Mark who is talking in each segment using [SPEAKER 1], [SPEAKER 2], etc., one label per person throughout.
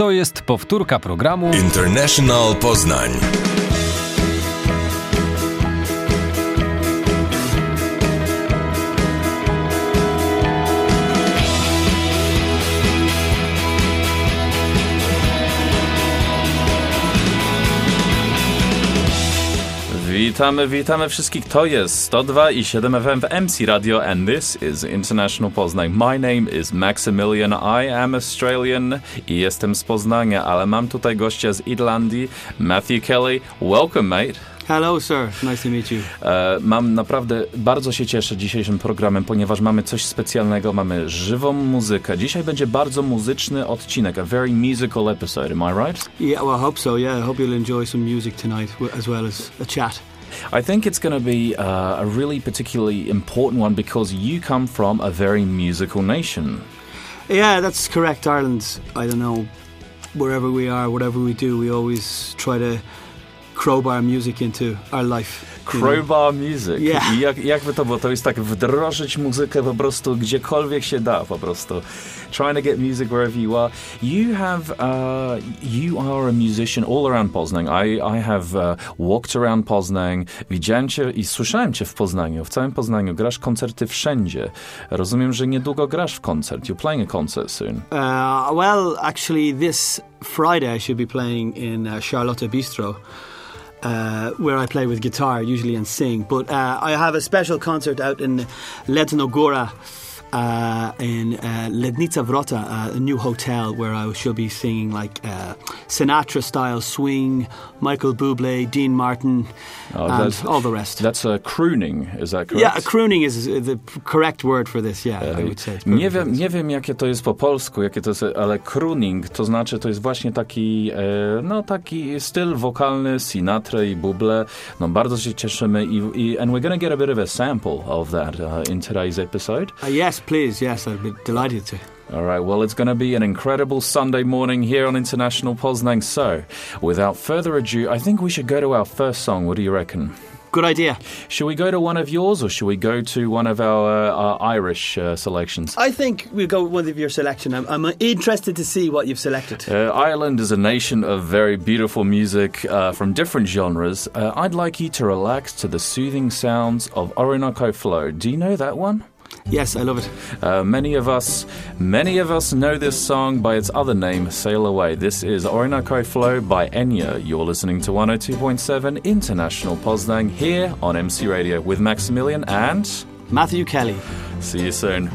[SPEAKER 1] To jest powtórka programu
[SPEAKER 2] International Poznań.
[SPEAKER 3] Witamy, witamy wszystkich. To jest 102 i 7 FM w MC Radio and this is International Poznań. My name is Maximilian. I am Australian i jestem z Poznania, ale mam tutaj gościa z Irlandii, Matthew Kelly. Welcome, mate.
[SPEAKER 4] Hello, sir. Nice to meet you.
[SPEAKER 3] E, mam naprawdę, bardzo się cieszę dzisiejszym programem, ponieważ mamy coś specjalnego, mamy żywą muzykę. Dzisiaj będzie bardzo muzyczny odcinek, a very musical episode, am I right?
[SPEAKER 4] Yeah, well, I hope so. Yeah, I hope you'll enjoy some music tonight as well as a chat.
[SPEAKER 3] I think it's going to be uh, a really particularly important one because you come from a very musical nation.
[SPEAKER 4] Yeah, that's correct. Ireland, I don't know, wherever we are, whatever we do, we always try to crowbar music into our life. You know.
[SPEAKER 3] Crowbar music.
[SPEAKER 4] Yeah.
[SPEAKER 3] I Jak, jak by to było? To jest tak wdrożyć muzykę po prostu gdziekolwiek się da po prostu. Trying to get music wherever you are. You have, uh, you are a musician all around Poznań. I, I have uh, walked around Poznań. Widziałem cię i słyszałem cię w Poznaniu, w całym Poznaniu. Grasz koncerty wszędzie. Rozumiem, że niedługo grasz w koncert. You're playing a concert soon.
[SPEAKER 4] Uh, well, actually, this Friday I should be playing in uh, Charlotte Bistro. Uh, where I play with guitar usually and sing, but uh, I have a special concert out in Lednogora uh, in uh, Lednica Wrota, uh, a new hotel where I shall be singing like uh, Sinatra style swing, Michael Bublé, Dean Martin,
[SPEAKER 3] Oh,
[SPEAKER 4] and all the rest.
[SPEAKER 3] That's uh, crooning, is that correct?
[SPEAKER 4] yeah, crooning is the correct word for this. Yeah, I would say.
[SPEAKER 3] Nie wiem, nie wiem, jakie to jest po polsku, jakie to jest, ale crooning to znaczy, to jest właśnie taki, no taki styl wokalny Sinatra i Buble. No bardzo się cieszymy i, i and we're going to get a bit of a sample of that uh, in today's episode.
[SPEAKER 4] Uh, yes, please. Yes, I'd be delighted to.
[SPEAKER 3] All right, well, it's going to be an incredible Sunday morning here on International Poznań. So, without further ado, I think we should go to our first song. What do you reckon?
[SPEAKER 4] Good idea.
[SPEAKER 3] Should we go to one of yours or should we go to one of our, uh, our Irish uh, selections?
[SPEAKER 4] I think we'll go with one of your selection. I'm, I'm interested to see what you've selected.
[SPEAKER 3] Uh, Ireland is a nation of very beautiful music uh, from different genres. Uh, I'd like you to relax to the soothing sounds of Orinoco Flow. Do you know that one?
[SPEAKER 4] Yes, I love it.
[SPEAKER 3] Uh, many of us, many of us know this song by its other name, "Sail Away." This is Orinoco Flow by Enya. You're listening to 102.7 International Poznań here on MC Radio with Maximilian and
[SPEAKER 4] Matthew Kelly.
[SPEAKER 3] see you soon.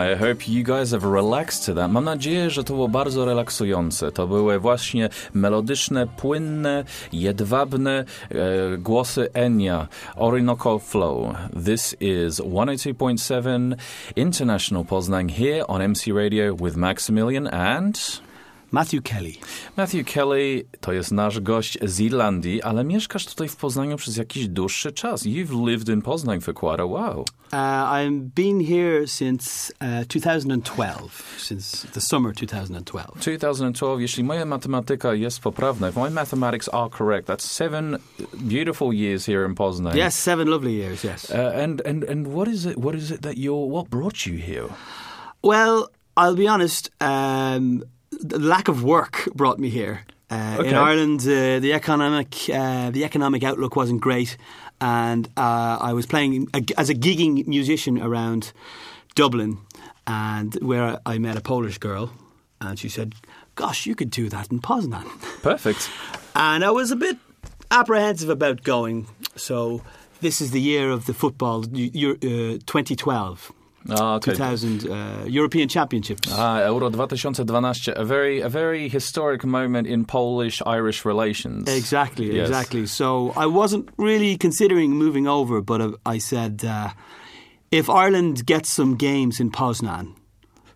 [SPEAKER 3] I hope you guys have relaxed to that. Mam nadzieję, że to było bardzo relaksujące. To były właśnie melodyczne, płynne, jedwabne e, głosy Enya, Orinoco Flow. This is 102.7 International Poznań here on MC Radio with Maximilian and...
[SPEAKER 4] Matthew Kelly.
[SPEAKER 3] Matthew Kelly to jest nasz gość z Irlandii, ale mieszkasz tutaj w Poznaniu przez jakiś dłuższy czas. You've lived in Poznań for quite a while.
[SPEAKER 4] Uh, I've been here since uh, 2012, since the summer 2012.
[SPEAKER 3] 2012, jeśli moja matematyka jest poprawna, if my mathematics are correct, that's seven beautiful years here in Poznań.
[SPEAKER 4] Yes, seven lovely years, yes.
[SPEAKER 3] Uh, and, and, and what is it, what is it that you're, what brought you here?
[SPEAKER 4] Well, I'll be honest, um, the lack of work brought me here. Uh,
[SPEAKER 3] Okay.
[SPEAKER 4] In Ireland, uh, the economic uh, the economic outlook wasn't great, and uh, I was playing a, as a gigging musician around Dublin, and where I met a Polish girl, and she said, "Gosh, you could do that in Poznan,"
[SPEAKER 3] Perfect.
[SPEAKER 4] and I was a bit apprehensive about going. So this is the year of the football, uh, 2012,
[SPEAKER 3] Ah, okay.
[SPEAKER 4] 2000 uh, European Championships.
[SPEAKER 3] Ah, Euro 2012, a very, a very historic moment in Polish-Irish relations.
[SPEAKER 4] Exactly,
[SPEAKER 3] Yes.
[SPEAKER 4] exactly. So I wasn't really considering moving over, but uh, I said, uh, if Ireland gets some games in Poznan,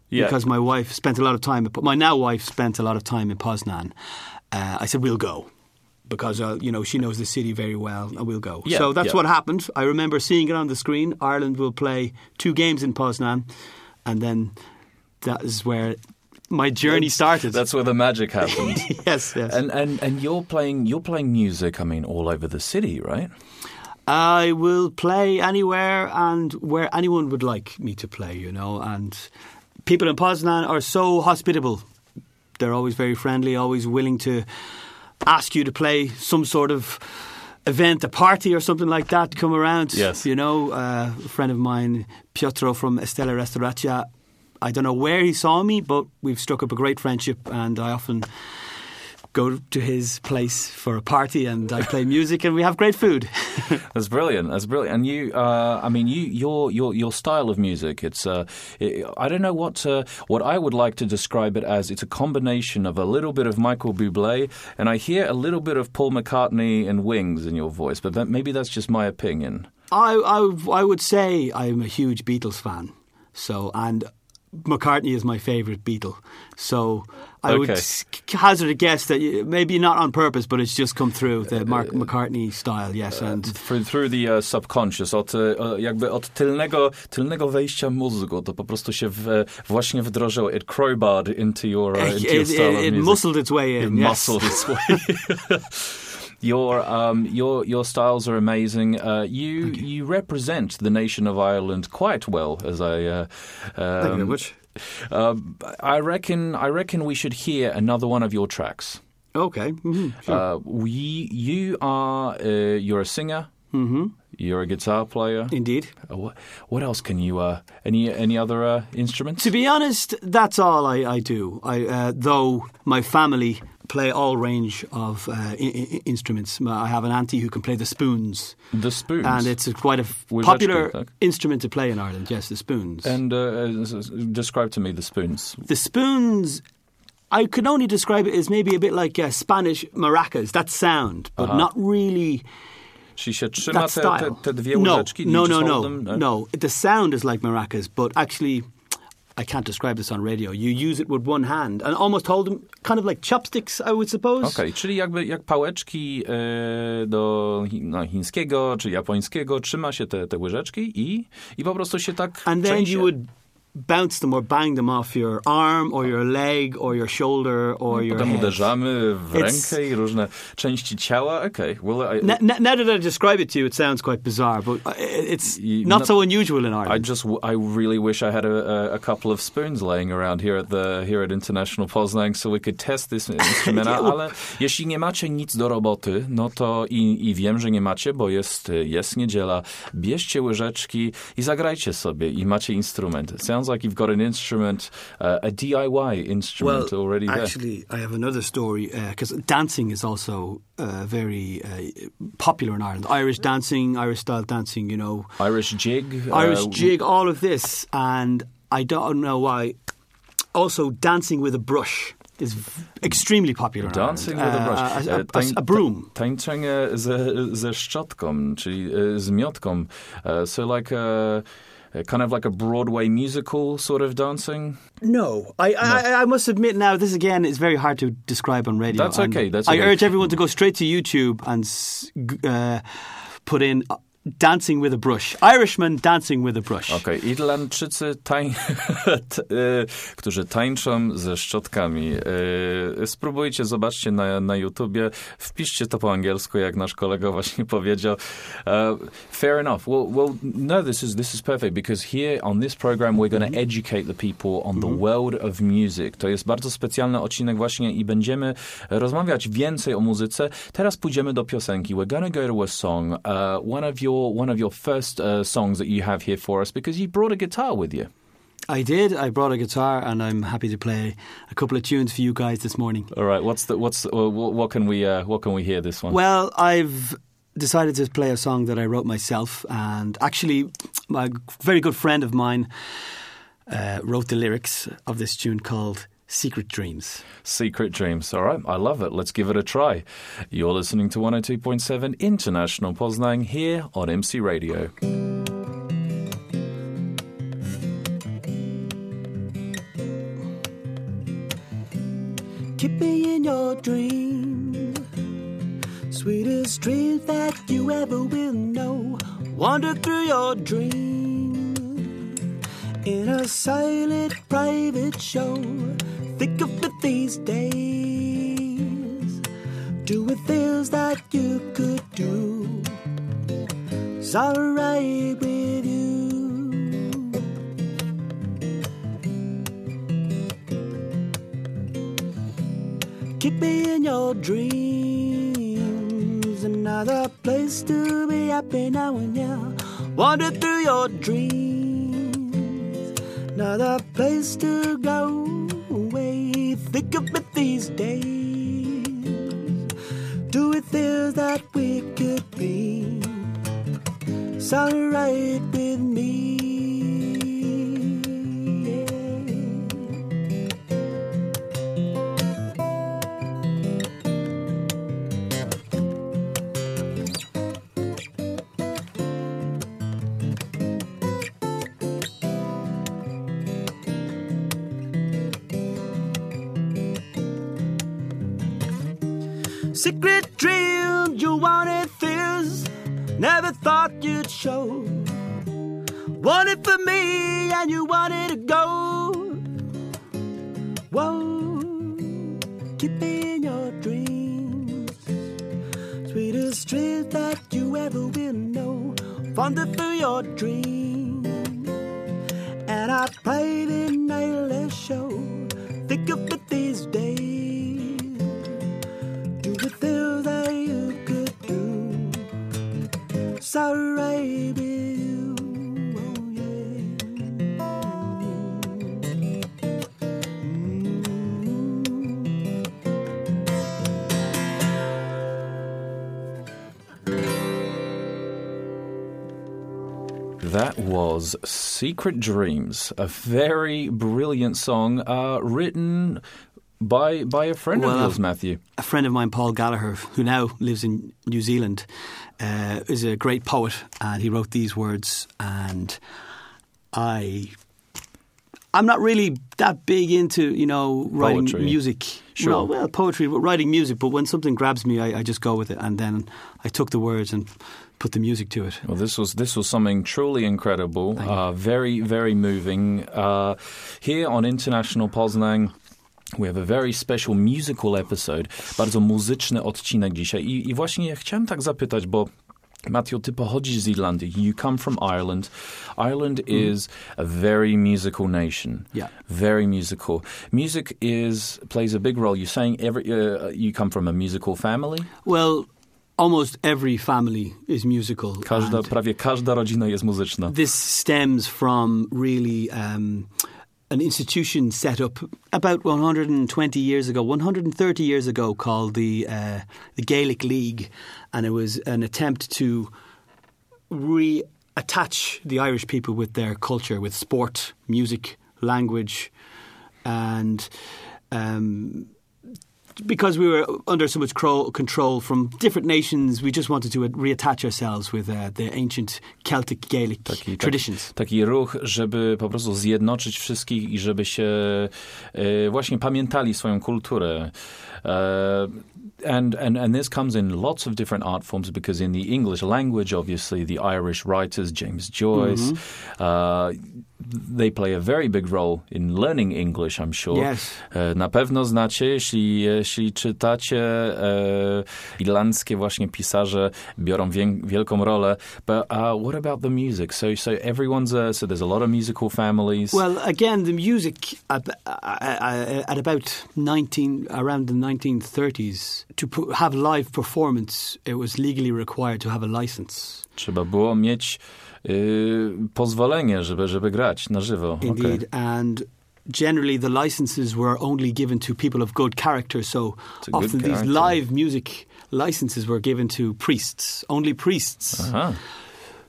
[SPEAKER 3] Yeah.
[SPEAKER 4] because my wife spent a lot of time, my now wife spent a lot of time in Poznan, uh, I said, we'll go. Because uh, you know she knows the city very well, and we'll go.
[SPEAKER 3] Yeah,
[SPEAKER 4] so that's
[SPEAKER 3] yeah.
[SPEAKER 4] what happened. I remember seeing it on the screen. Ireland will play two games in Poznan, and then that is where my journey started.
[SPEAKER 3] That's where the magic happened.
[SPEAKER 4] yes, yes.
[SPEAKER 3] and, and, and you're playing, you're playing music, I mean, all over the city, right?
[SPEAKER 4] I will play anywhere and where anyone would like me to play, you know. And people in Poznan are so hospitable. They're always very friendly, always willing to ask you to play some sort of event, a party or something like that, come around.
[SPEAKER 3] Yes.
[SPEAKER 4] You know, uh, a friend of mine, Piotro from Estella Restauracja, I don't know where he saw me, but we've struck up a great friendship and I often go to his place for a party and I play music and we have great food.
[SPEAKER 3] That's brilliant. That's brilliant. And you, uh, I mean, you, your, your, your style of music. It's, uh, it, I don't know what, uh, what I would like to describe it as. It's a combination of a little bit of Michael Bublé, and I hear a little bit of Paul McCartney and Wings in your voice. But that, maybe that's just my opinion.
[SPEAKER 4] I, I I would say I'm a huge Beatles fan. So and McCartney is my favourite Beatle. So I would
[SPEAKER 3] Okay.
[SPEAKER 4] s- hazard a guess that maybe not on purpose, but it's just come through the Mark McCartney style. Yes, and
[SPEAKER 3] Through, through the uh, subconscious, od, uh, jakby od tylnego, tylnego wejścia mózgu, to po prostu się w, właśnie wdrożyło. It crowbarred into your, uh,
[SPEAKER 4] it,
[SPEAKER 3] into your
[SPEAKER 4] it,
[SPEAKER 3] style of
[SPEAKER 4] it
[SPEAKER 3] music.
[SPEAKER 4] muscled its way
[SPEAKER 3] It
[SPEAKER 4] in. yes.
[SPEAKER 3] muscled its way. Your um, your your styles are amazing. Uh, you, you represent the nation of Ireland quite well, as I. Uh,
[SPEAKER 4] Thank you very
[SPEAKER 3] um,
[SPEAKER 4] much.
[SPEAKER 3] uh, I reckon I reckon we should hear another one of your tracks.
[SPEAKER 4] Okay. hmm sure.
[SPEAKER 3] Uh, we, you are uh, you're a singer.
[SPEAKER 4] Mm-hmm.
[SPEAKER 3] You're a guitar player.
[SPEAKER 4] Indeed.
[SPEAKER 3] Uh, what, what else can you? Uh, any any other uh, instruments?
[SPEAKER 4] To be honest, that's all I, I do. I, uh, though my family play all range of uh, I- I- instruments. I have an auntie who can play the spoons,
[SPEAKER 3] the spoons.
[SPEAKER 4] and it's a, quite a f- popular instrument to play in Ireland. Yes, the spoons.
[SPEAKER 3] and uh, describe to me the spoons.
[SPEAKER 4] the spoons. I could only describe it as maybe a bit like uh, Spanish maracas. That sound, but
[SPEAKER 3] Uh-huh.
[SPEAKER 4] not really
[SPEAKER 3] Czy się trzyma
[SPEAKER 4] that
[SPEAKER 3] te,
[SPEAKER 4] style.
[SPEAKER 3] te, te dwie
[SPEAKER 4] no, no, no, no,
[SPEAKER 3] them?
[SPEAKER 4] no. The sound is like maracas, but actually, I can't describe this on radio. You use it with one hand and almost hold them, kind of like chopsticks, I would suppose.
[SPEAKER 3] Okej, czyli jakby jak pałeczki e, do no, chińskiego czy japońskiego trzyma się te, te łyżeczki i, i po prostu się tak
[SPEAKER 4] And then you would bounce them or bang them off your arm or your leg or your shoulder or your
[SPEAKER 3] Potem
[SPEAKER 4] head.
[SPEAKER 3] uderzamy w
[SPEAKER 4] It's-
[SPEAKER 3] rękę i różne części ciała. Okej, well, I,
[SPEAKER 4] now that I describe it to you, it sounds quite bizarre, but uh, it's
[SPEAKER 3] You-
[SPEAKER 4] not
[SPEAKER 3] no-
[SPEAKER 4] so unusual in
[SPEAKER 3] I
[SPEAKER 4] Ireland.
[SPEAKER 3] just w- I really wish I had a, a, a couple of spoons laying around here at the here at International Poznań so we could test this instrument. Ale jeśli nie macie nic do roboty, no to i, i wiem, że nie macie, bo jest jest niedziela. Bierzcie łyżeczki i zagrajcie sobie i macie instrument. It sounds like you've got an instrument, uh, a DIY instrument already there.
[SPEAKER 4] actually, I have another story because dancing is also uh, very uh, popular in Ireland. Irish dancing, Irish style dancing, you know,
[SPEAKER 3] Irish jig.
[SPEAKER 4] Irish
[SPEAKER 3] uh,
[SPEAKER 4] jig, all of this. And I don't know why. Also, dancing with a brush is v- extremely popular. in
[SPEAKER 3] Dancing with a brush.
[SPEAKER 4] Uh, a, a, a, a broom.
[SPEAKER 3] Tańczenie ze, ze szczotką, czyli z miotką. Uh, so like a kind of like a Broadway musical sort of dancing.
[SPEAKER 4] No, I, I, I must admit now. This again is very hard to describe on radio.
[SPEAKER 3] That's okay, that's
[SPEAKER 4] I
[SPEAKER 3] okay.
[SPEAKER 4] urge everyone to go straight to YouTube and uh, put in uh, "dancing with a brush." Irishman dancing with a brush.
[SPEAKER 3] Okej, Irlandczycy, tań... e, którzy tańczą ze szczotkami. E, spróbujcie, zobaczcie na, na YouTubie, wpiszcie to po angielsku, jak nasz kolega właśnie powiedział. Uh, fair enough. Well, well, no, this is this is perfect because here on this program we're going to educate the people on the world of music. To jest bardzo specjalny odcinek właśnie i będziemy rozmawiać więcej o muzyce. Teraz pójdziemy do piosenki. We're going to go to a song, uh, one of your one of your first uh, songs that you have here for us because you brought a guitar with you.
[SPEAKER 4] I did. I brought a guitar, and I'm happy to play a couple of tunes for you guys this morning.
[SPEAKER 3] All right, what's the what's uh, what, what can we uh, what can we hear this one?
[SPEAKER 4] Well, I've decided to play a song that I wrote myself, and actually, my very good friend of mine uh, wrote the lyrics of this tune called "Secret Dreams."
[SPEAKER 3] Secret Dreams. All right, I love it. Let's give it a try. You're listening to 102.7 International Poznań here on MC Radio.
[SPEAKER 4] Keep me in your dream, sweetest dreams that you ever will know. Wander through your dream in a silent private show. Think of it these days, doing things that you could do. It's alright with you. Keep me in your dreams. Another place to be happy now and yeah. Wander through your dreams. Another place to go of it these days. Doing things that we could be. It's alright with me. That
[SPEAKER 3] was Secret Dreams, a very brilliant song uh, written by by a friend of yours, Matthew.
[SPEAKER 4] a friend of mine, Paul Gallagher, who now lives in New Zealand, uh, is a great poet, and he wrote these words. And I, I'm not really that big into you know writing
[SPEAKER 3] Poetry.
[SPEAKER 4] music.
[SPEAKER 3] Sure.
[SPEAKER 4] No, well, poetry, writing music. But when something grabs me, I, I just go with it, and then I took the words and put the music to it.
[SPEAKER 3] Well, this was this was something truly incredible, uh, very very moving. Uh, here on International Poznań. We have a very special musical episode, bardzo muzyczny odcinek dzisiaj. I, I właśnie chciałem tak zapytać, bo Matthew, ty pochodzisz z Irlandii. You come from Ireland. Ireland is a very musical nation.
[SPEAKER 4] Yeah.
[SPEAKER 3] Very musical. Music is plays a big role. You're saying every uh, you come from a musical family.
[SPEAKER 4] Well, almost every family is musical.
[SPEAKER 3] Każda, prawie każda rodzina jest muzyczna.
[SPEAKER 4] this stems from really um, an institution set up about 120 years ago, 130 years ago, called the uh, the Gaelic League, and it was an attempt to reattach the Irish people with their culture, with sport, music, language, and um, because we were under so much control from different nations, we just wanted to reattach ourselves with uh, the ancient Celtic Gaelic
[SPEAKER 3] Taki,
[SPEAKER 4] traditions.
[SPEAKER 3] Taki, taki ruch, żeby po prostu zjednoczyć wszystkich i żeby się e, właśnie pamiętali swoją kulturę. E, and, and, and this comes in lots of different art forms because in the English language, obviously, the Irish writers, James Joyce, mm-hmm. uh, they play a very big role in learning English, I'm sure.
[SPEAKER 4] Yes.
[SPEAKER 3] E, Na pewno znacie, jeśli, jeśli czytacie e, irlandzkie właśnie pisarze biorą wielką rolę. But uh, what about the music? So, so everyone's a, so there's a lot of musical families.
[SPEAKER 4] Well, again, the music at, at about 19, around the 1930s, to have live performance, it was legally required to have a license.
[SPEAKER 3] Trzeba było mieć y, pozwolenie, żeby, żeby grać na żywo.
[SPEAKER 4] Indeed.
[SPEAKER 3] Okay.
[SPEAKER 4] And generally, the licenses were only given to people of good character. So
[SPEAKER 3] good
[SPEAKER 4] often these live music licenses were given to priests, only priests.
[SPEAKER 3] Aha.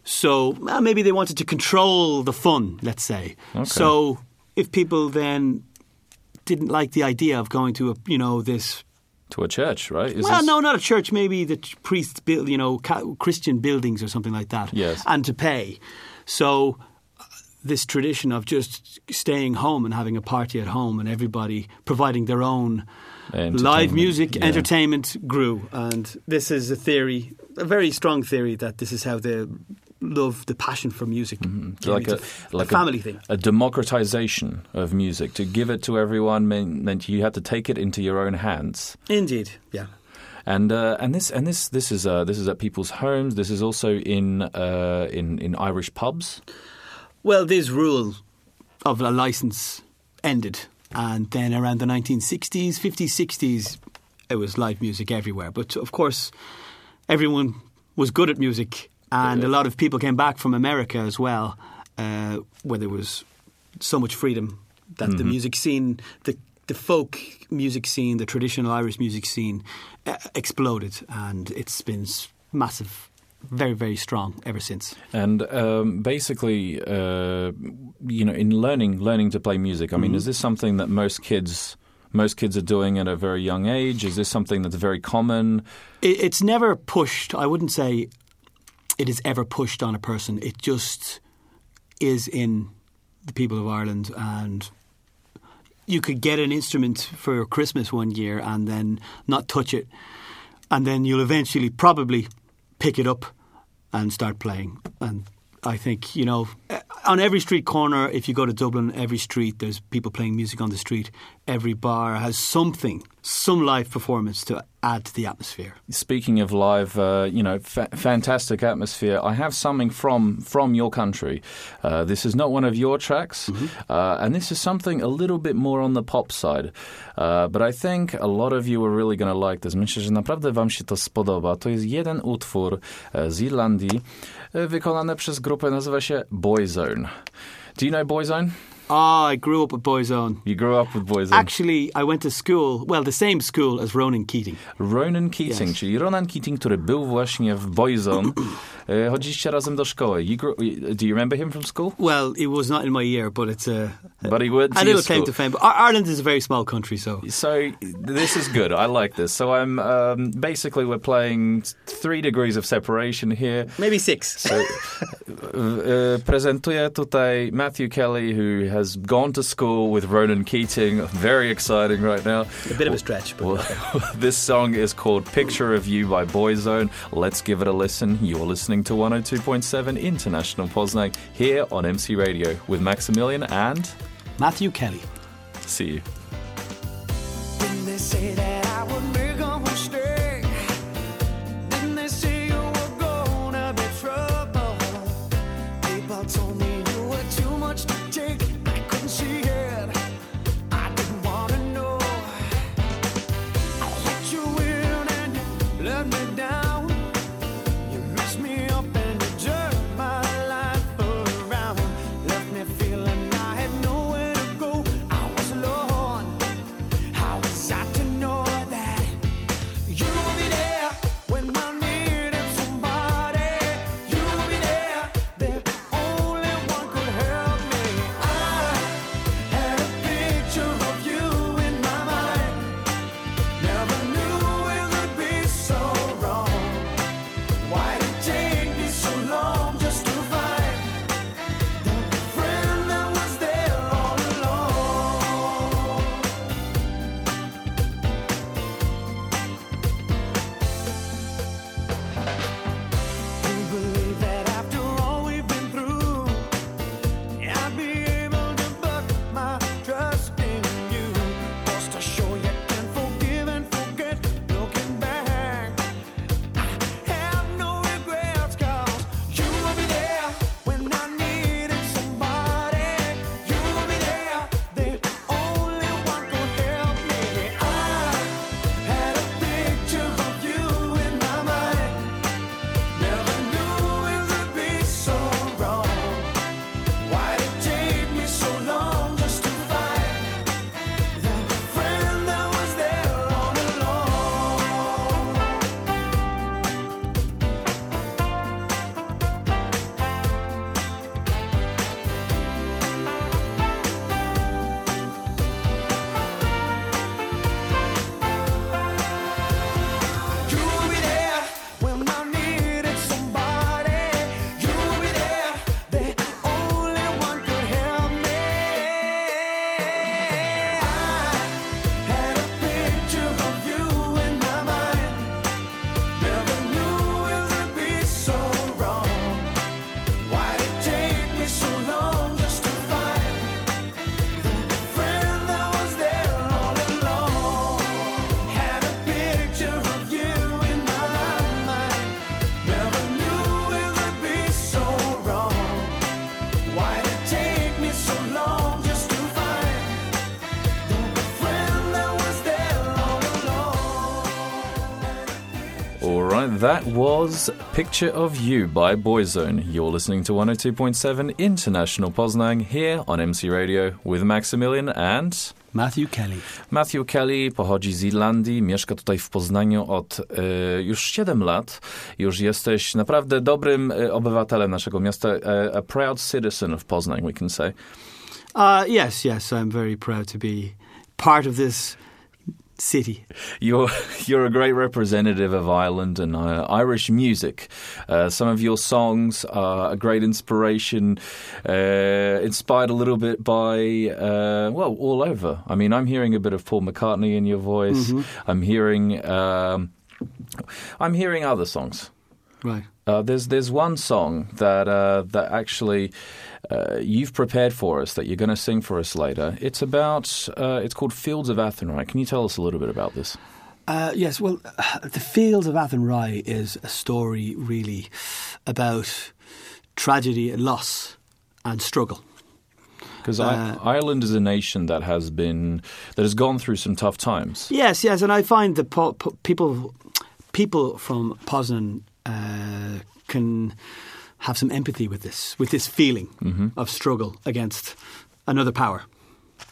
[SPEAKER 4] So uh, maybe they wanted to control the fun, let's say.
[SPEAKER 3] Okay.
[SPEAKER 4] So if people then didn't like the idea of going to a, you know, this.
[SPEAKER 3] To a church, right? Is
[SPEAKER 4] well,
[SPEAKER 3] this-
[SPEAKER 4] no, not a church. Maybe the priests build, you know, Christian buildings or something like that.
[SPEAKER 3] Yes.
[SPEAKER 4] And to pay. So uh, this tradition of just staying home and having a party at home and everybody providing their own live music,
[SPEAKER 3] yeah.
[SPEAKER 4] entertainment grew. And this is a theory, a very strong theory that this is how the love, the passion for music.
[SPEAKER 3] So like
[SPEAKER 4] into-
[SPEAKER 3] a like
[SPEAKER 4] family thing.
[SPEAKER 3] a democratization of music. To give it to everyone meant, meant you had to take it into your own hands.
[SPEAKER 4] Indeed, yeah.
[SPEAKER 3] And uh, and this and this this is uh, this is at people's homes. This is also in uh, in in Irish pubs.
[SPEAKER 4] Well, this rule of a license ended, and then around the 1960s, 50s, 60s, it was live music everywhere. But of course, everyone was good at music, and a lot of people came back from America as well, uh, where there was so much freedom that the music scene, the the folk music scene, the traditional Irish music scene, uh, exploded, and it's been massive, very, very strong ever since.
[SPEAKER 3] And um, basically, uh, you know, in learning learning to play music, I mean, is this something that most kids most kids are doing at a very young age? Is this something that's very common?
[SPEAKER 4] It, it's never pushed. I wouldn't say it is ever pushed on a person. It just is in the people of Ireland, and you could get an instrument for Christmas one year and then not touch it, and then you'll eventually probably pick it up and start playing. And I think you know, on every street corner, if you go to Dublin, every street there's people playing music on the street. Every bar has something, some live performance to add to the atmosphere.
[SPEAKER 3] Speaking of live, uh, you know, fa- fantastic atmosphere. I have something from from your country. Uh, this is not one of your tracks, uh, and this is something a little bit more on the pop side. Uh, but I think a lot of you are really going to like this. Myślę, że naprawdę wam się to spodoba. To jest jeden utwór z Irlandii, wykonany przez grupę, nazywa się Boyzone. Do you know Boyzone?
[SPEAKER 4] Ah, I grew up with Boyzone.
[SPEAKER 3] You grew up with Boyzone.
[SPEAKER 4] Actually, I went to school, well, the same school as Ronan Keating.
[SPEAKER 3] Ronan Keating,
[SPEAKER 4] Yes.
[SPEAKER 3] czyli Ronan Keating, który był właśnie w Boyzone. E, Chodziliście razem do szkoły. You grew, do you remember him from school?
[SPEAKER 4] Well, it was not in my year, but it's a,
[SPEAKER 3] But he went to
[SPEAKER 4] a little claim to fame. But Ireland is a very small country, so
[SPEAKER 3] So this is good. I like this. So I'm um, basically we're playing three degrees of separation here.
[SPEAKER 4] maybe six.
[SPEAKER 3] So uh, prezentuję tutaj Matthew Kelly, who has gone to school with Ronan Keating. Very exciting right now.
[SPEAKER 4] A bit of a stretch, but
[SPEAKER 3] Well, this song is called Picture of You by Boyzone. Let's give it a listen. You're listening to 102.7 International Poznan here on MC Radio with Maximilian and
[SPEAKER 4] Matthew Kelly.
[SPEAKER 3] see you. All right, that was Picture of You by Boyzone. You're listening to 102.7 International Poznań here on MC Radio with Maximilian and
[SPEAKER 4] Matthew Kelly.
[SPEAKER 3] Matthew Kelly pochodzi z Irlandii, mieszka tutaj w Poznaniu od e, już 7 lat. Już jesteś naprawdę dobrym e, obywatelem naszego miasta, a proud citizen of Poznań, we can say.
[SPEAKER 4] Uh, yes, yes, I'm very proud to be part of this city.
[SPEAKER 3] You're you're a great representative of Ireland and uh, Irish music. Uh, some of your songs are a great inspiration, uh, inspired a little bit by uh, well, all over. I mean, I'm hearing a bit of Paul McCartney in your voice. I'm hearing um, I'm hearing other songs.
[SPEAKER 4] Right.
[SPEAKER 3] Uh, there's there's one song that uh, that actually uh, you've prepared for us that you're going to sing for us later. It's about uh, it's called Fields of Athenry. Can you tell us a little bit about this?
[SPEAKER 4] Uh, yes, well, The Fields of Athenry is a story really about tragedy and loss and struggle.
[SPEAKER 3] Because
[SPEAKER 4] Uh,
[SPEAKER 3] Ireland is a nation that has been that has gone through some tough times.
[SPEAKER 4] Yes, yes, and I find that po- po- people people from Poznan uh, can have some empathy with this, with this feeling mhm. of struggle against another power.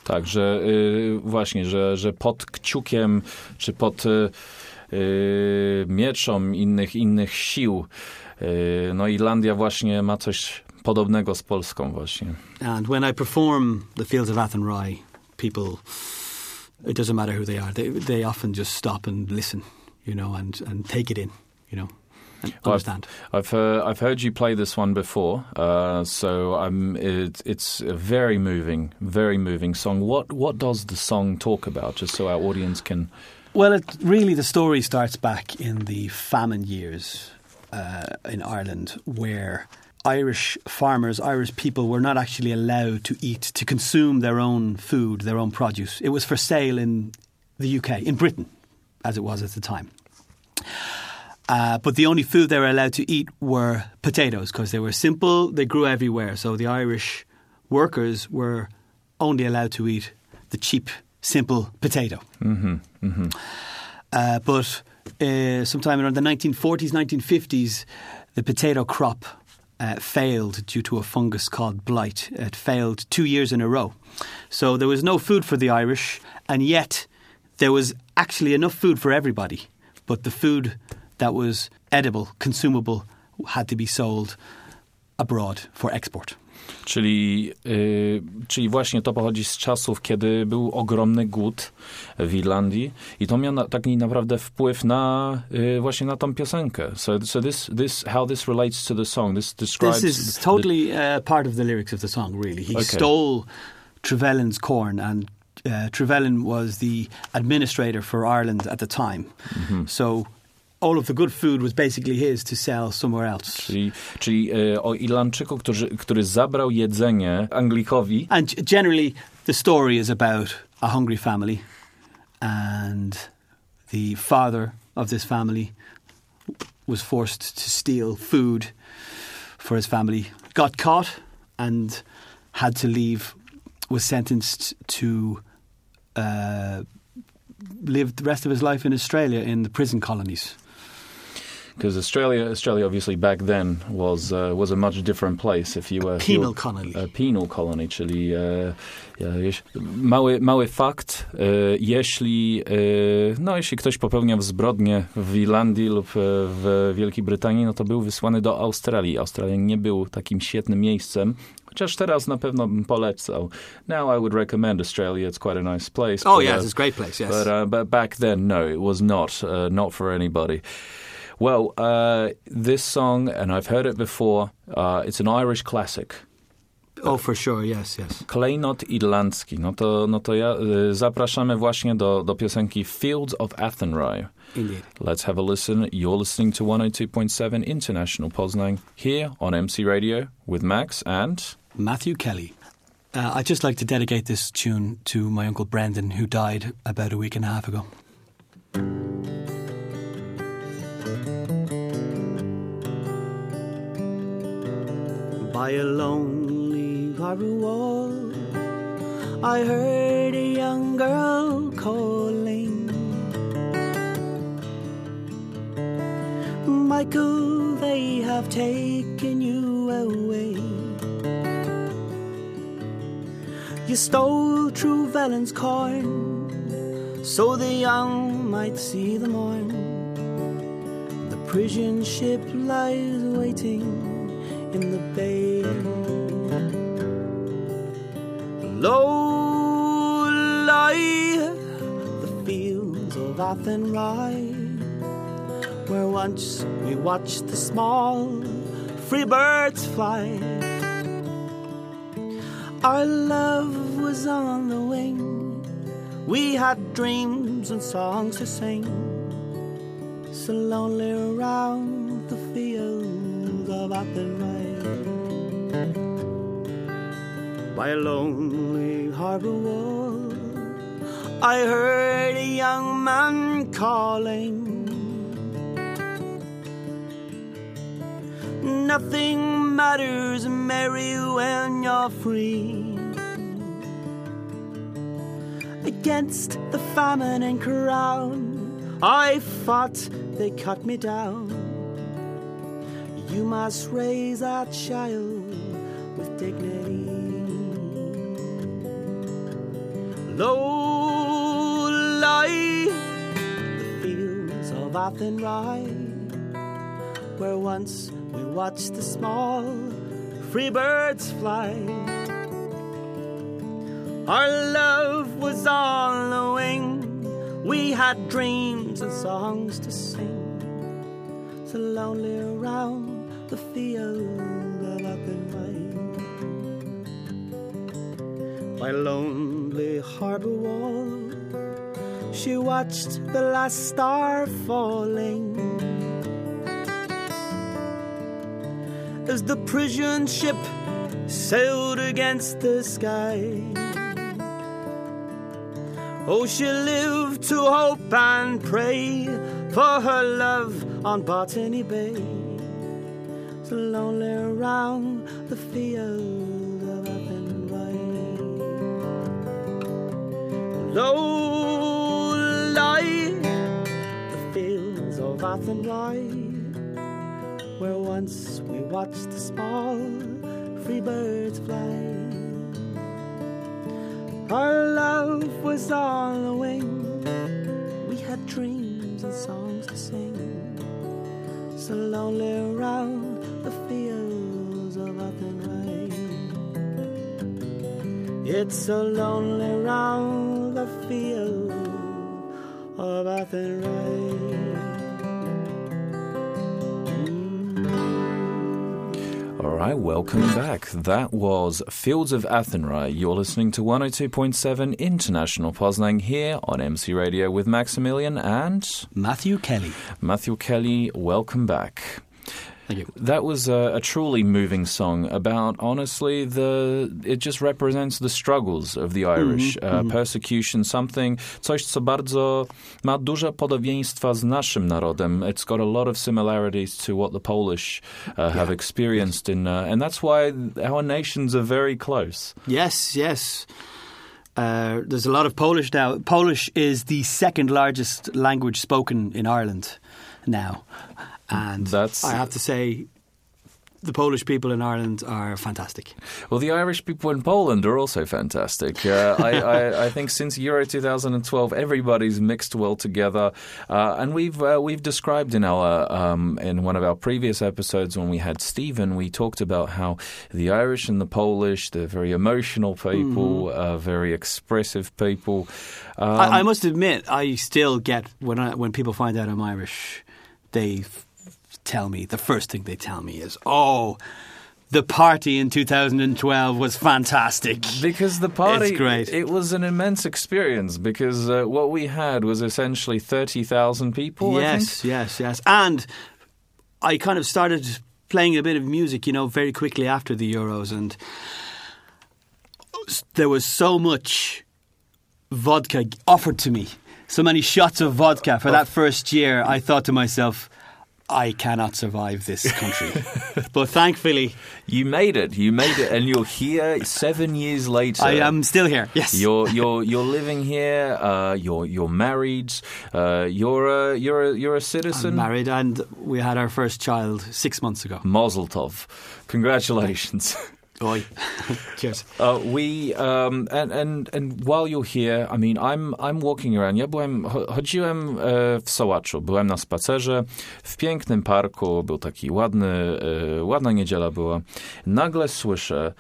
[SPEAKER 3] Tak, że y, właśnie, że, że pod kciukiem czy pod y, y, mieczą innych innych sił, no Irlandia właśnie ma coś podobnego z Polską właśnie.
[SPEAKER 4] And when I perform the Fields of Athenry, people, it doesn't matter who they are, they, they often just stop and listen, you know, and, and take it in, you know, understand.
[SPEAKER 3] I've heard, I've heard you play this one before, uh, so I'm, it, it's a very moving, very moving song. What what does the song talk about, just so our audience can?
[SPEAKER 4] Well, it, really, the story starts back in the famine years uh, in Ireland, where Irish farmers, Irish people, were not actually allowed to eat, to consume their own food, their own produce. It was for sale in the UK, in Britain, as it was at the time. Uh, but the only food they were allowed to eat were potatoes because they were simple, they grew everywhere. So the Irish workers were only allowed to eat the cheap, simple potato. Uh, but uh, sometime around the 1940s, 1950s, the potato crop uh, failed due to a fungus called blight. It failed two years in a row. So there was no food for the Irish, and yet there was actually enough food for everybody. But the food that was edible, consumable, had to be sold abroad for export.
[SPEAKER 3] Czyli, y, czyli właśnie to pochodzi z czasów, kiedy był ogromny głód w Irlandii i to miało na, taki naprawdę wpływ na y, właśnie na tą piosenkę. So, so this, this, how this relates to the song, this describes...
[SPEAKER 4] This is
[SPEAKER 3] the-
[SPEAKER 4] totally uh, part of the lyrics of the song, really. He
[SPEAKER 3] Okay.
[SPEAKER 4] stole Trevelyan's corn, and uh, Trevelyan was the administrator for Ireland at the time.
[SPEAKER 3] Mm-hmm.
[SPEAKER 4] So all of the good food was basically his to sell somewhere else.
[SPEAKER 3] Czyli, czyli o Irlandczyku, który, który zabrał jedzenie Anglikowi.
[SPEAKER 4] And generally, the story is about a hungry family, and the father of this family was forced to steal food for his family, got caught, and had to leave, was sentenced to uh, live the rest of his life in Australia in the prison colonies.
[SPEAKER 3] Because Australia, Australia obviously back then was uh, was a much different place. If you were you
[SPEAKER 4] Penal colony.
[SPEAKER 3] A penal colony, czyli e, jeś- mały, mały fakt, e, jeśli e, no, jeśli ktoś popełniał zbrodnię w Irlandii lub e, w Wielkiej Brytanii, no to był wysłany do Australii. Australia nie był takim świetnym miejscem. Chociaż teraz na pewno bym polecał. Now I would recommend Australia. It's quite a nice place.
[SPEAKER 4] Oh
[SPEAKER 3] but,
[SPEAKER 4] yes,
[SPEAKER 3] uh,
[SPEAKER 4] it's a great place. Yes.
[SPEAKER 3] but, uh, but back then, no, it was not. Uh, not for anybody. Well, uh, this song, and I've heard it before, uh, it's an Irish classic.
[SPEAKER 4] oh, for sure. Yes, yes.
[SPEAKER 3] Klejnot irlandzki. No to, no to ja, zapraszamy właśnie do, do piosenki Fields of Athenry.
[SPEAKER 4] Indeed.
[SPEAKER 3] Let's have a listen. You're listening to 102.7 International Poznań here on MC Radio with Max and...
[SPEAKER 4] Matthew Kelly. Uh, I'd just like to dedicate this tune to my uncle Brendan, who died about a week and a half ago. By a lonely Garu wall, I heard a young girl calling. Michael, they have taken you away. You stole Trevelyan's corn, so the young might see the morn. The prison ship lies waiting in the bay. Low lie the fields of Athenry, where once we watched the small free birds fly. Our love was on the wing, we had dreams and songs to sing. So lonely around the fields of Athenry by a lonely harbor wall. I heard a young man calling. Nothing matters, Mary, when you're free. Against the famine and crown, I fought, they cut me down. You must raise that child with dignity. Low lie the fields of Athenry, where once we watched the small free birds fly. Our love was on the wing, we had dreams and songs to sing. So lonely around the field of Athenry by lonely harbor wall. She watched the last star falling as the prison ship sailed against the sky. Oh, she lived to hope and pray for her love on Botany Bay. So lonely around the field Low lie the fields of Athenry, where once we watched the small free birds fly. Our love was on the wing, we had dreams and songs to sing. So lonely around the fields of Athenry. It's so lonely round the field of Athenry.
[SPEAKER 3] All right, welcome back. That was Fields of Athenry. You're listening to 102.7 International Poznan here on MC Radio with Maximilian and
[SPEAKER 4] Matthew Kelly.
[SPEAKER 3] Matthew Kelly. Welcome back.
[SPEAKER 4] Thank you.
[SPEAKER 3] That was a, a truly moving song about, honestly, the it just represents the struggles of the Irish. uh, Persecution, something, coś, co bardzo ma duże podobieństwa z naszym narodem. It's got a lot of similarities to what the Polish uh, have experienced, in, uh, and that's why our nations are very close.
[SPEAKER 4] Yes, yes. Uh, there's a lot of Polish now. Polish is the second largest language spoken in Ireland now. And
[SPEAKER 3] That's-
[SPEAKER 4] I have to say, the Polish people in Ireland are fantastic.
[SPEAKER 3] Well, the Irish people in Poland are also fantastic. Uh, I, I, I think since Euro 2012, everybody's mixed well together, uh, and we've uh, we've described in our um, in one of our previous episodes when we had Stephen, we talked about how the Irish and the Polish, they're very emotional people, uh, very expressive people. Um,
[SPEAKER 4] I, I must admit, I still get when I, when people find out I'm Irish, they f- tell me the first thing they tell me is, "Oh, the party in 2012 was fantastic."
[SPEAKER 3] Because the party,
[SPEAKER 4] It's great.
[SPEAKER 3] it was an immense experience. Because uh, what we had was essentially thirty thousand people. I think.
[SPEAKER 4] Yes, yes, yes. And I kind of started playing a bit of music, you know, very quickly after the Euros, and there was so much vodka offered to me, so many shots of vodka for that first year. I thought to myself, I cannot survive this country. but thankfully,
[SPEAKER 3] You made it. You made it, and you're here seven years later.
[SPEAKER 4] I am still here. Yes.
[SPEAKER 3] You're you're you're living here. Uh, you're you're married. Uh, you're a you're a you're a citizen.
[SPEAKER 4] I'm married, and we had our first child six months ago.
[SPEAKER 3] Mazel tov. Congratulations.
[SPEAKER 4] Oi. Cheers.
[SPEAKER 3] Uh, we um, and and and while you're here, I mean, I'm I'm walking around. Ja byłem cho- chodziłem e, w Sołaczu, byłem na spacerze w pięknym parku. Był taki ładny, e, ładna niedziela była. Nagle słyszę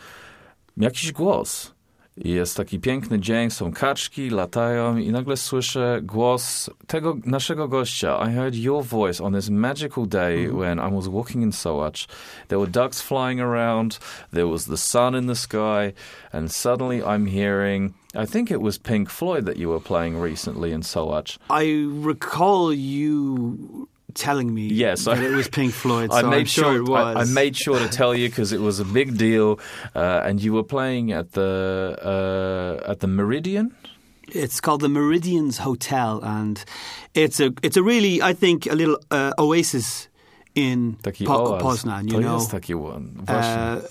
[SPEAKER 3] jakiś głos. Jest taki piękny dzień, są kaczki, latają i nagle słyszę głos tego naszego gościa. I heard your voice on this magical day when I was walking in Sołacz. There were ducks flying around, there was the sun in the sky, and suddenly I'm hearing, I think it was Pink Floyd that you were playing recently in Sołacz.
[SPEAKER 4] I recall you telling me
[SPEAKER 3] Yes, I-
[SPEAKER 4] it was Pink Floyd.
[SPEAKER 3] I made
[SPEAKER 4] I'm sure, it was.
[SPEAKER 3] I, I made sure to tell you because it was a big deal, uh, and you were playing at the uh, at the Meridian.
[SPEAKER 4] It's called the Meridians Hotel, and it's a it's a really I think a little uh, oasis in
[SPEAKER 3] Taki
[SPEAKER 4] Po- Poznan. You know,
[SPEAKER 3] taki one.
[SPEAKER 4] Uh,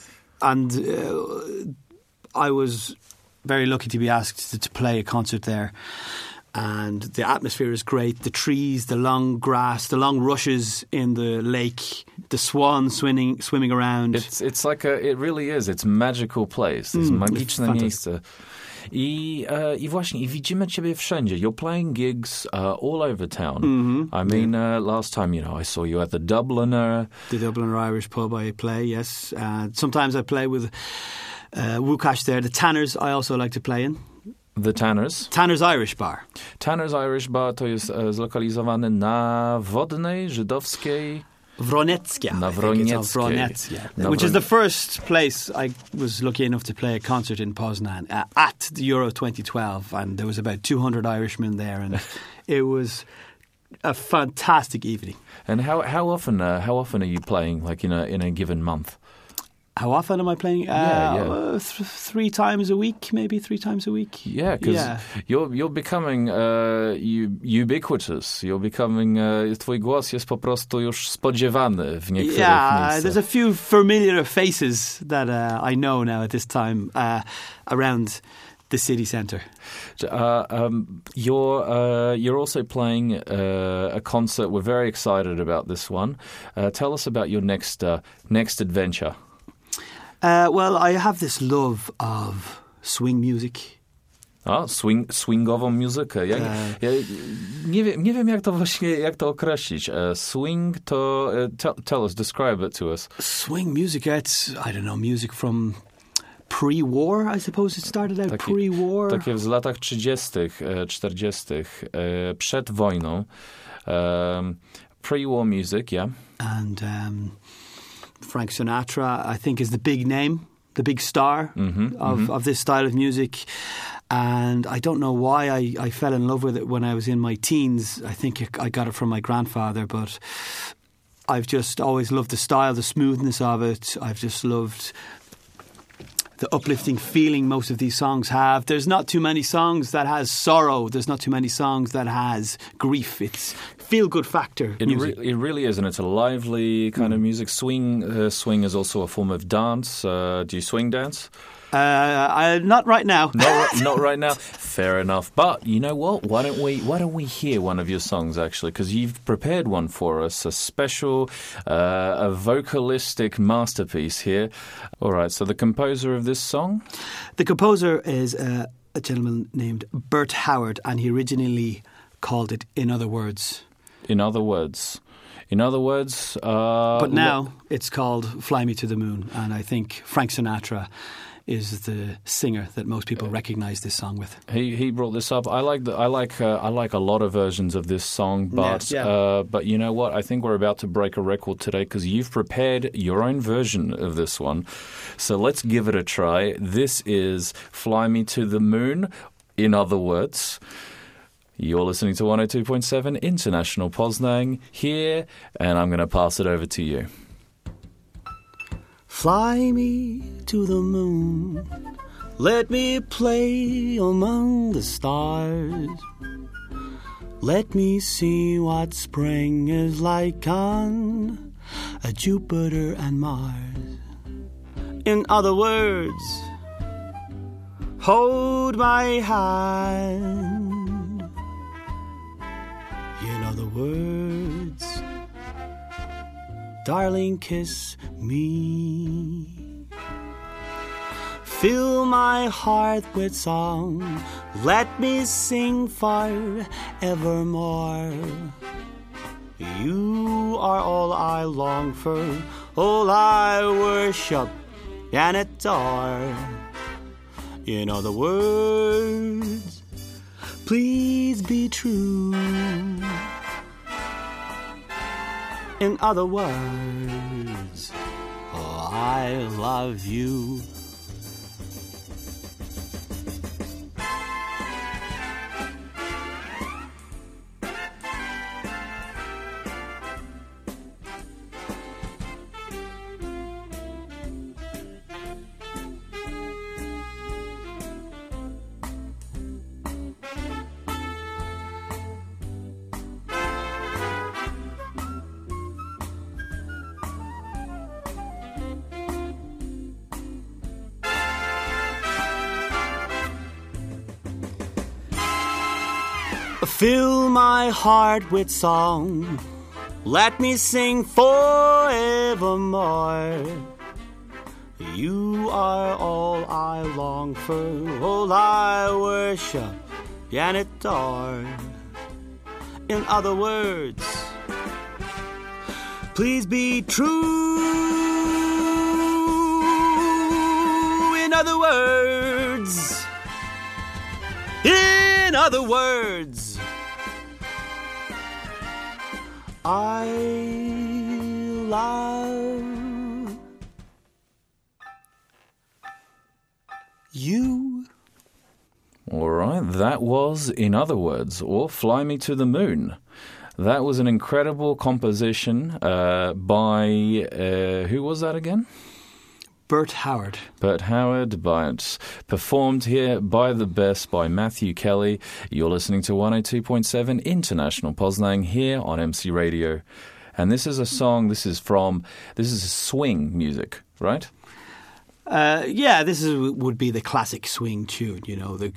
[SPEAKER 4] and uh, I was very lucky to be asked to, to play a concert there. And the atmosphere is great. The trees, the long grass, the long rushes in the lake, the swans swimming swimming around.
[SPEAKER 3] It's it's like a it really is. It's a magical place. It's
[SPEAKER 4] Mm,
[SPEAKER 3] magiczne
[SPEAKER 4] it's
[SPEAKER 3] miejsce. I, uh, I właśnie, i widzimy ciebie wszędzie. You're playing gigs uh, all over town.
[SPEAKER 4] Mm-hmm.
[SPEAKER 3] I mean, uh, last time, you know, I saw you at the Dubliner.
[SPEAKER 4] the Dubliner Irish pub I play, yes. Uh, sometimes I play with uh, Łukasz there. The Tanners I also like to play in.
[SPEAKER 3] The Tanners.
[SPEAKER 4] Tanner's Irish Bar.
[SPEAKER 3] Tanners Irish Bar to jest e, zlokalizowany na Wodnej, Żydowskiej.
[SPEAKER 4] Wroniecka.
[SPEAKER 3] Na
[SPEAKER 4] I think it's called
[SPEAKER 3] Wronieckiej. Wroniecka,
[SPEAKER 4] which is the first place I was lucky enough to play a concert in Poznan uh, at the Euro 2012, and there was about 200 Irishmen there, and it was a fantastic evening.
[SPEAKER 3] And how how often uh, how often are you playing like in a in a given month?
[SPEAKER 4] How often am I playing? Uh,
[SPEAKER 3] Yeah, yeah.
[SPEAKER 4] uh, th- three times a week, maybe three times a week.
[SPEAKER 3] Yeah, because
[SPEAKER 4] Yeah.
[SPEAKER 3] you're you're becoming uh, ubiquitous. You're becoming uh, twój głos jest po prostu już spodziewany w niektórych
[SPEAKER 4] Yeah,
[SPEAKER 3] miejscach.
[SPEAKER 4] there's a few familiar faces that uh, I know now at this time uh, around the city centre.
[SPEAKER 3] Uh, um, you're uh, you're also playing uh, a concert. We're very excited about this one. Uh, tell us about your next uh, next adventure.
[SPEAKER 4] Uh, well, I have this love of swing music.
[SPEAKER 3] A, swing, swingową muzykę. Ja,
[SPEAKER 4] E.
[SPEAKER 3] ja, nie, wiem, nie wiem, jak to właśnie jak to określić. E, swing to... E, tell, tell us, describe it to us.
[SPEAKER 4] Swing music, it's, I don't know, music from pre war, I suppose it started out
[SPEAKER 3] Taki-
[SPEAKER 4] pre war.
[SPEAKER 3] Takie z latach 30., e, 40., e, przed wojną. Um, pre-war music, yeah.
[SPEAKER 4] And um, Frank Sinatra, I think, is the big name, the big star mm-hmm, of, mm-hmm. of this style of music. And I don't know why I, I fell in love with it when I was in my teens. I think I got it from my grandfather, but I've just always loved the style, the smoothness of it. I've just loved the uplifting feeling most of these songs have. There's not too many songs that has sorrow. There's not too many songs that has grief. It's feel good factor
[SPEAKER 3] It,
[SPEAKER 4] music.
[SPEAKER 3] re- it really is, and it's a lively kind of
[SPEAKER 4] Mm.
[SPEAKER 3] music. Swing uh, swing is also a form of dance. Uh, do you swing dance?
[SPEAKER 4] Uh, I, not right now.
[SPEAKER 3] Not, not right now. Fair enough. But you know what? Why don't we Why don't we hear one of your songs actually? Because you've prepared one for us, a special, uh, a vocalistic masterpiece here. All right. So the composer of this song,
[SPEAKER 4] The composer is uh, a gentleman named Bert Howard, and he originally called it In Other Words.
[SPEAKER 3] In other words, in other words, uh,
[SPEAKER 4] But now it's called Fly Me to the Moon, and I think Frank Sinatra is the singer that most people recognize this song with.
[SPEAKER 3] He he brought this up. I like the, I like uh, I like a lot of versions of this song, but
[SPEAKER 4] yeah.
[SPEAKER 3] Uh, but you know what? I think we're about to break a record today because you've prepared your own version of this one. So let's give it a try. This is "Fly Me to the Moon." In other words. You're listening to 102.7 International Poznan here, and I'm going to pass it over to you.
[SPEAKER 4] Fly me to the moon, let me play among the stars. Let me see what spring is like on a Jupiter and Mars. In other words, hold my hand. In other words, darling, kiss me. Fill my heart with song, let me sing forevermore. You are all I long for, all I worship and adore. In other words, please be true. In other words, oh, I love you. Fill my heart with song. Let me sing forevermore. You are all I long for, all I worship and adore. In other words, please be true. In other words, in other words, I love you.
[SPEAKER 3] All right, that was, in other words, or Fly Me to the Moon. That was an incredible composition uh, by, uh, who was that again?
[SPEAKER 4] Bert Howard.
[SPEAKER 3] Bert Howard, by, it's performed here by the best by Matthew Kelly. You're listening to 102.7 International Poznan here on MC Radio. And this is a song, this is from, this is swing music, right?
[SPEAKER 4] Uh, yeah, this is would be the classic swing tune. You know, the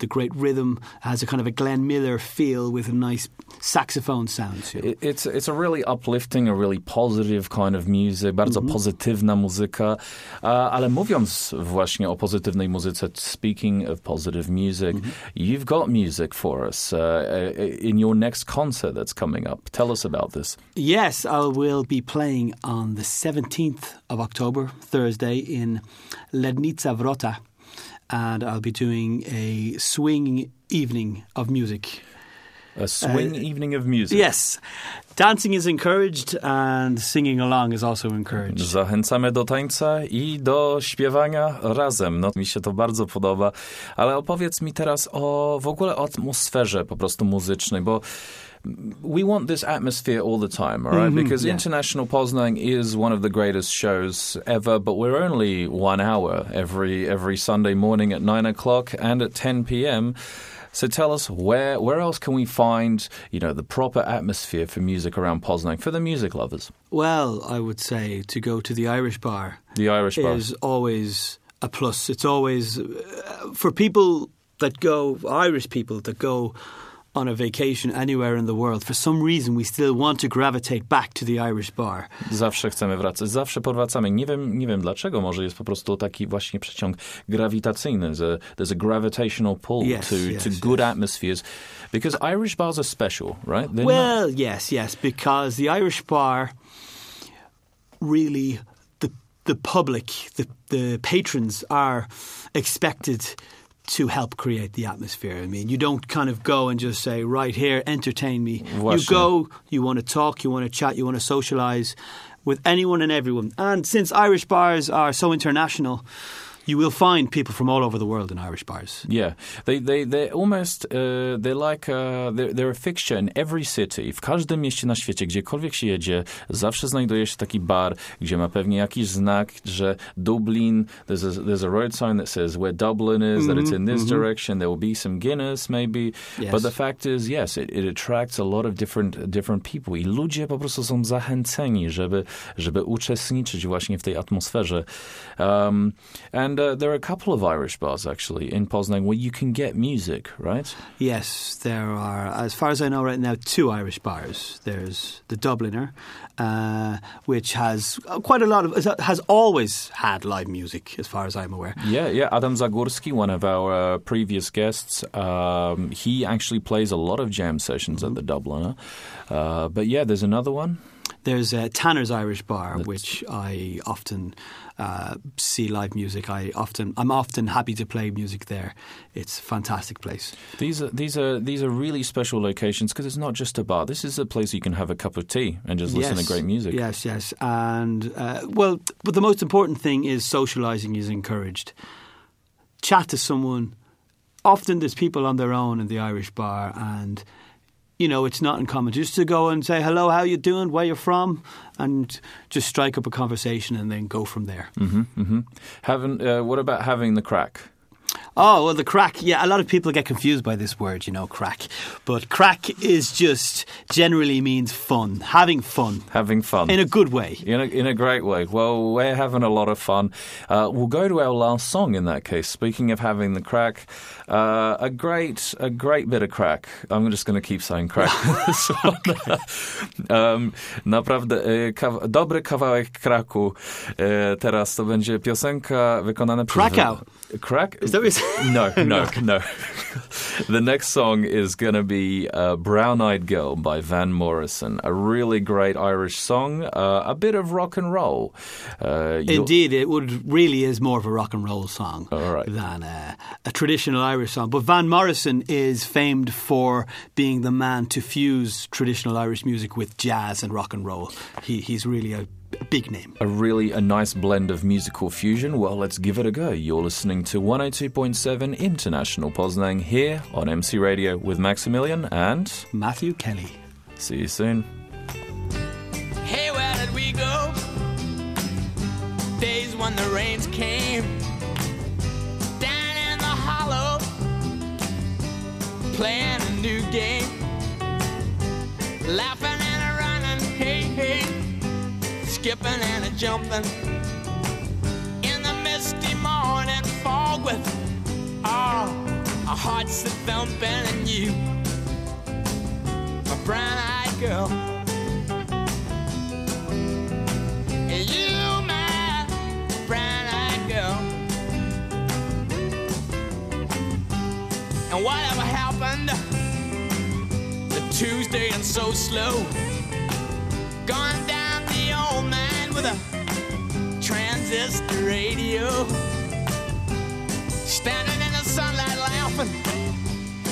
[SPEAKER 4] the great rhythm has a kind of a Glenn Miller feel with a nice saxophone sound. Know.
[SPEAKER 3] It- It's, it's a really uplifting, a really positive kind of music, bardzo pozytywna muzyka. Uh, ale mówiąc właśnie o pozytywnej muzyce, speaking of positive music, you've got music for us uh, uh, in your next concert that's coming up. Tell us about this.
[SPEAKER 4] Yes, I will be playing on the 17th of October, Thursday, in Lednica Wrota. And I'll be doing a swing evening of music.
[SPEAKER 3] A swing evening of music.
[SPEAKER 4] Yes, dancing is encouraged and singing along is also encouraged.
[SPEAKER 3] Zachęcamy do tańca i do śpiewania razem. No, mi się to bardzo podoba. Ale opowiedz mi teraz o w ogóle o atmosferze po prostu muzycznej, bo we want this atmosphere all the time, all right? Because
[SPEAKER 4] yeah.
[SPEAKER 3] International Poznan is one of the greatest shows ever, but we're only one hour every every Sunday morning at nine o'clock and at ten p.m. So tell us where where else can we find you know the proper atmosphere for music around Poznan for the music lovers,
[SPEAKER 4] Well, I would say to go to the Irish bar
[SPEAKER 3] the Irish bar.
[SPEAKER 4] is always a plus. It's always uh, for people that go, Irish people that go on a vacation anywhere in the world. For some reason, we still want to gravitate back to the Irish bar.
[SPEAKER 3] Zawsze chcemy wracać, zawsze powracamy. Nie wiem, nie wiem dlaczego, może jest po prostu taki właśnie przeciąg grawitacyjny. There's a, there's a gravitational pull
[SPEAKER 4] Yes,
[SPEAKER 3] to,
[SPEAKER 4] yes,
[SPEAKER 3] to good
[SPEAKER 4] yes.
[SPEAKER 3] atmospheres. Because Irish bars are special, right? They're not-
[SPEAKER 4] well, yes, yes, because the Irish bar really the the public, the the patrons are expected to help create the atmosphere. I mean, you don't kind of go and just say, "Right here, entertain me." You go, you want to talk, you want to chat, you want to socialize with anyone and everyone. And since Irish bars are so international, you will find people from all over the world in Irish bars.
[SPEAKER 3] Yeah, they they they're almost uh, they're like uh, they're, they're a fixture in every city. W każdym mieście na świecie, gdziekolwiek się jedzie, zawsze znajduje się taki bar, gdzie ma pewnie jakiś znak, że Dublin. There's a there's a road sign that says where Dublin is, that it's in this direction. There will be some Guinness maybe,
[SPEAKER 4] Yes.
[SPEAKER 3] but the fact is, yes, it, it attracts a lot of different different people. I ludzie po prostu są zachęceni, żeby żeby uczestniczyć właśnie w tej atmosferze. Um, and uh, there are a couple of Irish bars actually in Poznan where you can get music, right?
[SPEAKER 4] Yes, there are, as far as I know right now, two Irish bars. There's the Dubliner, uh, which has quite a lot of, has always had live music, as far as I'm aware.
[SPEAKER 3] Yeah, yeah. Adam Zagórski, one of our uh, previous guests, um, he actually plays a lot of jam sessions at the Dubliner. Uh, but yeah, there's another one.
[SPEAKER 4] There's uh, Tanner's Irish Bar, which I often uh, see live music. I often, I'm often happy to play music there. It's a fantastic place.
[SPEAKER 3] These are these are these are really special locations because it's not just a bar. This is a place you can have a cup of tea and just listen
[SPEAKER 4] yes.
[SPEAKER 3] to great music.
[SPEAKER 4] Yes, yes, and uh, well, but the most important thing is socialising is encouraged. Chat to someone. Often there's people on their own in the Irish bar, and you know it's not uncommon just to go and say hello, how you doing, where you're from, and just strike up a conversation and then go from there.
[SPEAKER 3] hmm Having uh, what about having the crack?
[SPEAKER 4] Oh, well, the crack. Yeah, a lot of people get confused by this word, you know, crack. But crack is just generally means fun, having fun
[SPEAKER 3] Having fun.
[SPEAKER 4] in a good way.
[SPEAKER 3] In a, in a great way. Well, we're having a lot of fun. Uh, we'll go to our last song in that case. Speaking of having the crack, uh, a great a great bit of crack. I'm just going to keep saying crack. Um, naprawdę kaw- dobry kawałek kraku. E, teraz to będzie piosenka wykonana przez...
[SPEAKER 4] Krakow.
[SPEAKER 3] Crack?
[SPEAKER 4] Is that what?
[SPEAKER 3] No, no, no. the next song is going to be uh, Brown Eyed Girl by Van Morrison. A really great Irish song, uh, a bit of rock and roll. Uh,
[SPEAKER 4] Indeed, it would really is more of a rock and roll song
[SPEAKER 3] right.
[SPEAKER 4] than a, a traditional Irish song. But Van Morrison is famed for being the man to fuse traditional Irish music with jazz and rock and roll. He, he's really a, a big name.
[SPEAKER 3] A really a nice blend of musical fusion. Well, let's give it a go. You're listening to 102.7 International Poznan here on MC Radio with Maximilian and
[SPEAKER 4] Matthew Kelly.
[SPEAKER 3] see you soon.
[SPEAKER 5] Hey, where did we go? Days when the rains came down in the hollow, playing a new game, laughing skipping and a jumping in the misty morning fog with all our hearts a thumping and you, my brown-eyed girl. And you, my brown-eyed girl. And whatever happened the Tuesday and so slow, transistor radio, standing in the sunlight laughing,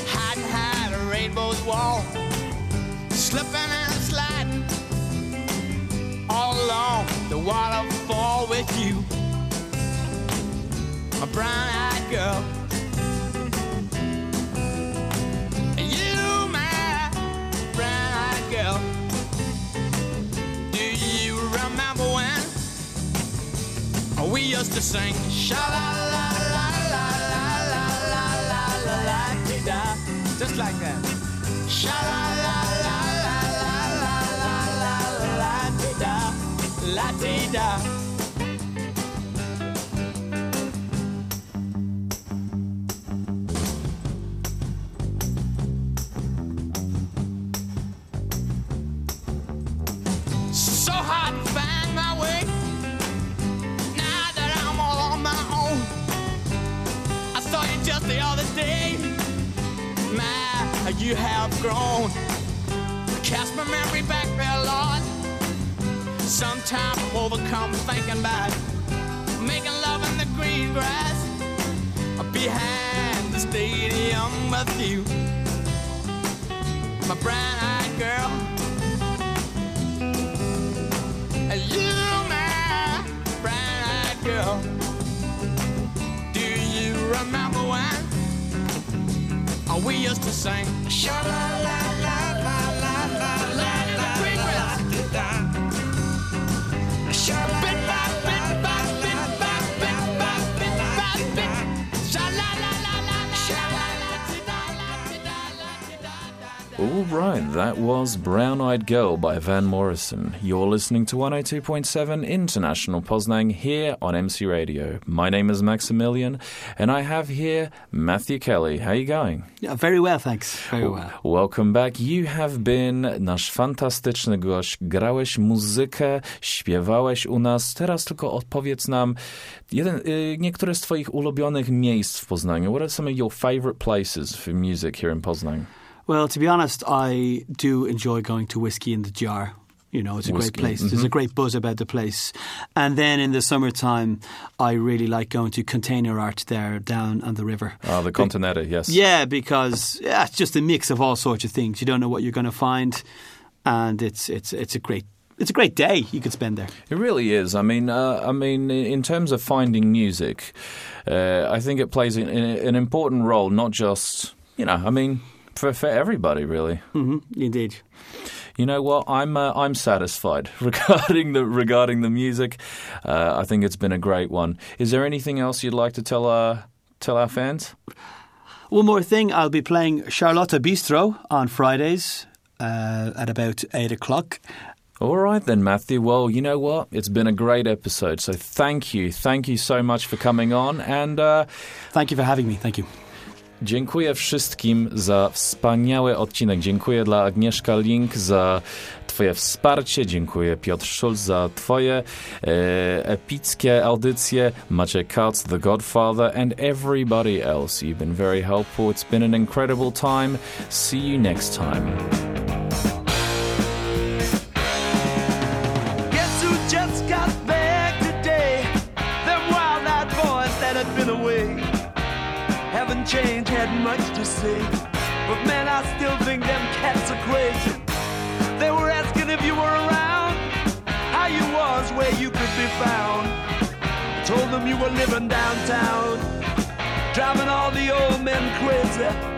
[SPEAKER 5] hiding behind a rainbow's wall, slipping and sliding. All along the waterfall with you, my brown-eyed girl. We used to sing sha la la la la la la la la la la dee da, just like that. Sha la la la la la la la la la dee da, la dee da. Just the other day. My, you have grown. Cast my memory back there, Lord. Sometimes I'm overcome thinking about making love in the green grass behind the stadium with you, my brown-eyed girl. You, my brown-eyed girl. Are We used to same? sha la la.
[SPEAKER 3] All right, that was Brown Eyed Girl by Van Morrison. You're listening to 102.7 International Poznan here on MC Radio. My name is Maximilian, and I have here Matthew Kelly. How are you going?
[SPEAKER 4] Yeah, very well, thanks. Very well.
[SPEAKER 3] Welcome back. You have been nasz fantastyczny gość. Grałeś muzykę, śpiewałeś u nas. Teraz tylko odpowiedz nam jeden, niektóre z twoich ulubionych miejsc w Poznaniu. What are some of your favorite places for music here in Poznań?
[SPEAKER 4] Well, to be honest, I do enjoy going to Whiskey in the Jar. You know, it's a
[SPEAKER 3] Whiskey,
[SPEAKER 4] great place. There's a great buzz about the place. And then in the summertime, I really like going to container art there down on the river.
[SPEAKER 3] Ah, the Continental, yes.
[SPEAKER 4] Yeah, because yeah, it's just a mix of all sorts of things. You don't know what you're going to find, and it's it's it's a great it's a great day you could spend there.
[SPEAKER 3] It really is. I mean, uh, I mean, in terms of finding music, uh, I think it plays an, an important role. Not just you know, I mean, for for everybody, really.
[SPEAKER 4] hmm Indeed.
[SPEAKER 3] You know what? I'm uh, I'm satisfied regarding the regarding the music. Uh, I think it's been a great one. Is there anything else you'd like to tell our tell our fans?
[SPEAKER 4] One more thing, I'll be playing Charlotta Bistro on Fridays uh, at about eight o'clock.
[SPEAKER 3] All right then, Matthew. Well, you know what? It's been a great episode. So thank you, thank you so much for coming on, and uh,
[SPEAKER 4] Thank you for having me. Thank you.
[SPEAKER 3] Dziękuję wszystkim za wspaniały odcinek. Dziękuję dla Agnieszka Link za Twoje wsparcie. Dziękuję Piotr Schulz za Twoje e, epickie audycje. Maciek Katz, The Godfather, and everybody else. You've been very helpful. It's been an incredible time. See you next time.
[SPEAKER 6] Them you were living downtown, driving all the old men crazy.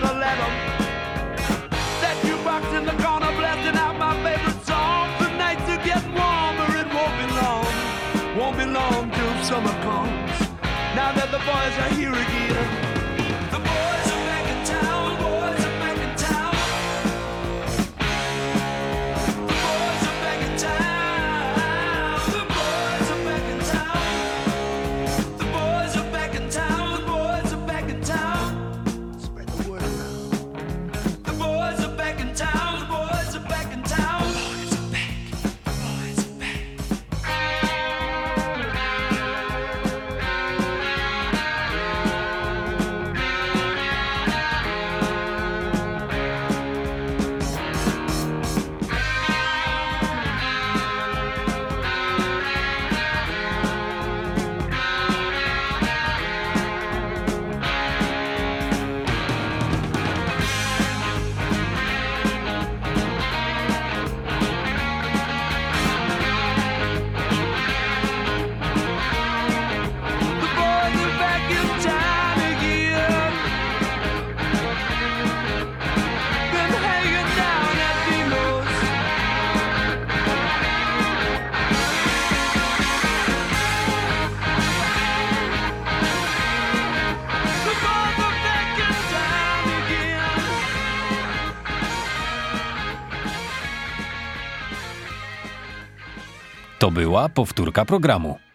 [SPEAKER 6] Better let them. That jukebox in the corner blasting out my favorite song. The nights are getting warmer, it won't be long. Won't be long till summer comes. Now that the boys are here again.
[SPEAKER 1] Była powtórka programu.